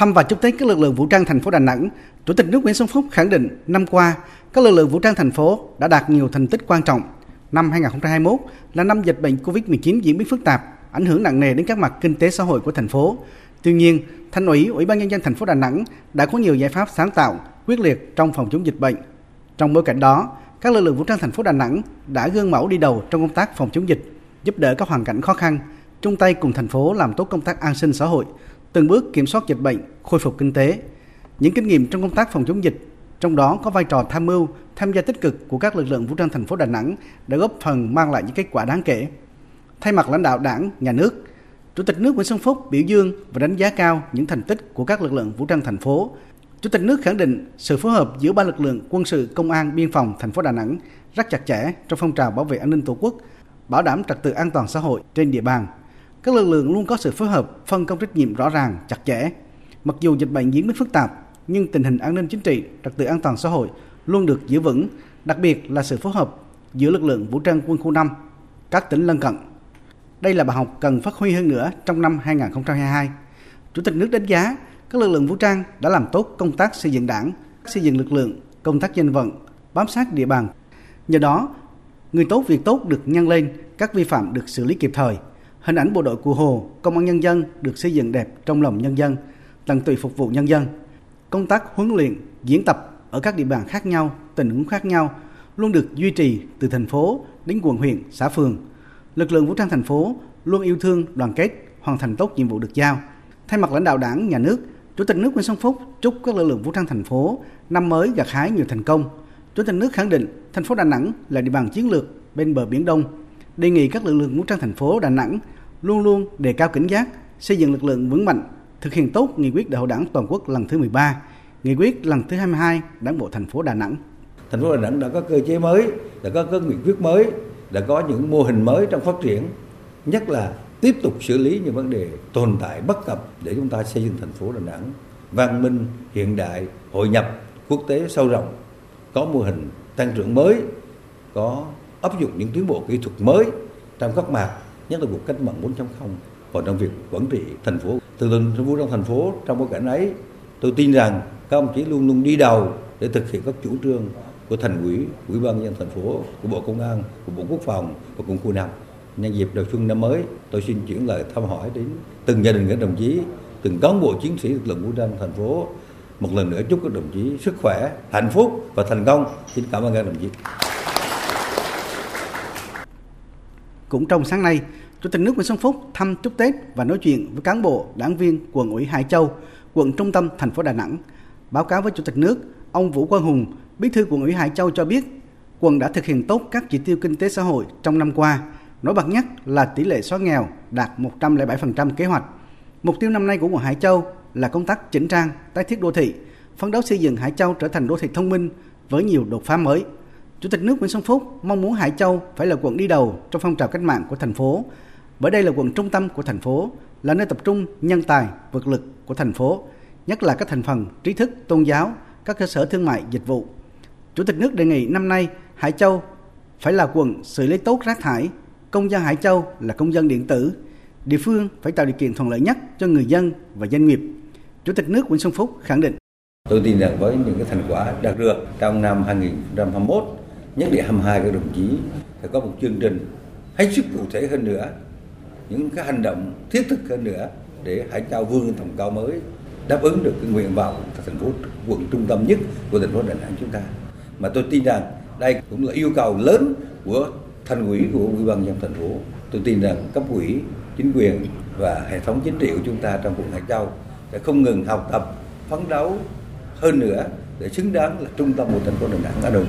Thăm và chúc Tết các lực lượng vũ trang thành phố Đà Nẵng, Chủ tịch nước Nguyễn Xuân Phúc khẳng định năm qua, các lực lượng vũ trang thành phố đã đạt nhiều thành tích quan trọng. Năm 2021 là năm dịch bệnh COVID-19 diễn biến phức tạp, ảnh hưởng nặng nề đến các mặt kinh tế xã hội của thành phố. Tuy nhiên, Thành ủy, Ủy ban nhân dân thành phố Đà Nẵng đã có nhiều giải pháp sáng tạo, quyết liệt trong phòng chống dịch bệnh. Trong bối cảnh đó, các lực lượng vũ trang thành phố Đà Nẵng đã gương mẫu đi đầu trong công tác phòng chống dịch, giúp đỡ các hoàn cảnh khó khăn, chung tay cùng thành phố làm tốt công tác an sinh xã hội, từng bước kiểm soát dịch bệnh, khôi phục kinh tế. Những kinh nghiệm trong công tác phòng chống dịch, trong đó có vai trò tham mưu, tham gia tích cực của các lực lượng vũ trang thành phố Đà Nẵng đã góp phần mang lại những kết quả đáng kể. Thay mặt lãnh đạo Đảng, Nhà nước, Chủ tịch nước Nguyễn Xuân Phúc biểu dương và đánh giá cao những thành tích của các lực lượng vũ trang thành phố. Chủ tịch nước khẳng định sự phối hợp giữa ba lực lượng quân sự, công an, biên phòng thành phố Đà Nẵng rất chặt chẽ trong phong trào bảo vệ an ninh Tổ quốc, bảo đảm trật tự an toàn xã hội trên địa bàn. Các lực lượng luôn có sự phối hợp, phân công trách nhiệm rõ ràng, chặt chẽ. Mặc dù dịch bệnh diễn biến phức tạp, nhưng tình hình an ninh chính trị, trật tự an toàn xã hội luôn được giữ vững, đặc biệt là sự phối hợp giữa lực lượng vũ trang quân khu 5, các tỉnh lân cận. Đây là bài học cần phát huy hơn nữa trong năm 2022. Chủ tịch nước đánh giá các lực lượng vũ trang đã làm tốt công tác xây dựng đảng, xây dựng lực lượng, công tác dân vận, bám sát địa bàn. Nhờ đó, người tốt việc tốt được nhân lên, các vi phạm được xử lý kịp thời. Hình ảnh bộ đội cụ Hồ, công an nhân dân được xây dựng đẹp trong lòng nhân dân, tận tụy phục vụ nhân dân. Công tác huấn luyện, diễn tập ở các địa bàn khác nhau, tình huống khác nhau luôn được duy trì từ thành phố đến quận huyện, xã phường. Lực lượng vũ trang thành phố luôn yêu thương, đoàn kết, hoàn thành tốt nhiệm vụ được giao. Thay mặt lãnh đạo Đảng, Nhà nước, Chủ tịch nước Nguyễn Xuân Phúc chúc các lực lượng vũ trang thành phố năm mới gặt hái nhiều thành công. Chủ tịch nước khẳng định thành phố Đà Nẵng là địa bàn chiến lược bên bờ biển Đông, đề nghị các lực lượng vũ trang thành phố Đà Nẵng luôn luôn đề cao cảnh giác, xây dựng lực lượng vững mạnh, thực hiện tốt nghị quyết đại hội đảng toàn quốc lần thứ 13, nghị quyết lần thứ 22 Đảng bộ thành phố Đà Nẵng. Thành phố Đà Nẵng đã có cơ chế mới, đã có các nghị quyết mới, đã có những mô hình mới trong phát triển, nhất là tiếp tục xử lý những vấn đề tồn tại bất cập để chúng ta xây dựng thành phố Đà Nẵng văn minh, hiện đại, hội nhập quốc tế sâu rộng, có mô hình tăng trưởng mới, có áp dụng những tiến bộ kỹ thuật mới trong các mặt, nhất là cuộc cách mạng 4.0 và trong việc quản trị thành phố. Từ lần thành phố trong thành phố trong bối cảnh ấy, tôi tin rằng các ông chí luôn luôn đi đầu để thực hiện các chủ trương của thành ủy, ủy ban nhân thành phố, của bộ công an, của bộ quốc phòng và quân khu năm. Nhân dịp đầu xuân năm mới, tôi xin chuyển lời thăm hỏi đến từng gia đình các đồng chí, từng cán bộ chiến sĩ lực lượng vũ trang thành phố. Một lần nữa chúc các đồng chí sức khỏe, hạnh phúc và thành công. Xin cảm ơn các đồng chí. Cũng trong sáng nay, Chủ tịch nước Nguyễn Xuân Phúc thăm chúc Tết và nói chuyện với cán bộ, đảng viên quận ủy Hải Châu, quận trung tâm thành phố Đà Nẵng. Báo cáo với Chủ tịch nước, ông Vũ Quang Hùng, Bí thư quận ủy Hải Châu cho biết, quận đã thực hiện tốt các chỉ tiêu kinh tế xã hội trong năm qua. Nổi bật nhất là tỷ lệ xóa nghèo đạt 107% kế hoạch. Mục tiêu năm nay của quận Hải Châu là công tác chỉnh trang, tái thiết đô thị, phấn đấu xây dựng Hải Châu trở thành đô thị thông minh với nhiều đột phá mới. Chủ tịch nước Nguyễn Xuân Phúc mong muốn Hải Châu phải là quận đi đầu trong phong trào cách mạng của thành phố, bởi đây là quận trung tâm của thành phố, là nơi tập trung nhân tài, vật lực của thành phố, nhất là các thành phần trí thức, tôn giáo, các cơ sở thương mại, dịch vụ. Chủ tịch nước đề nghị năm nay Hải Châu phải là quận xử lý tốt rác thải, công dân Hải Châu là công dân điện tử, địa phương phải tạo điều kiện thuận lợi nhất cho người dân và doanh nghiệp. Chủ tịch nước Nguyễn Xuân Phúc khẳng định. Tôi tin rằng với những cái thành quả đạt được trong năm 2021, nhất địa 22 các đồng chí phải có một chương trình hết sức cụ thể hơn nữa, những cái hành động thiết thực hơn nữa để Hải Châu vươn lên tầm cao mới, đáp ứng được cái nguyện vọng của thành phố quận trung tâm nhất của thành phố Đà Nẵng chúng ta. Mà tôi tin rằng đây cũng là yêu cầu lớn của thành ủy của ủy ban nhân thành phố. Tôi tin rằng cấp ủy, chính quyền và hệ thống chính trị của chúng ta trong quận Hải Châu sẽ không ngừng học tập, phấn đấu hơn nữa để xứng đáng là trung tâm của thành phố Đà Nẵng đã đâu.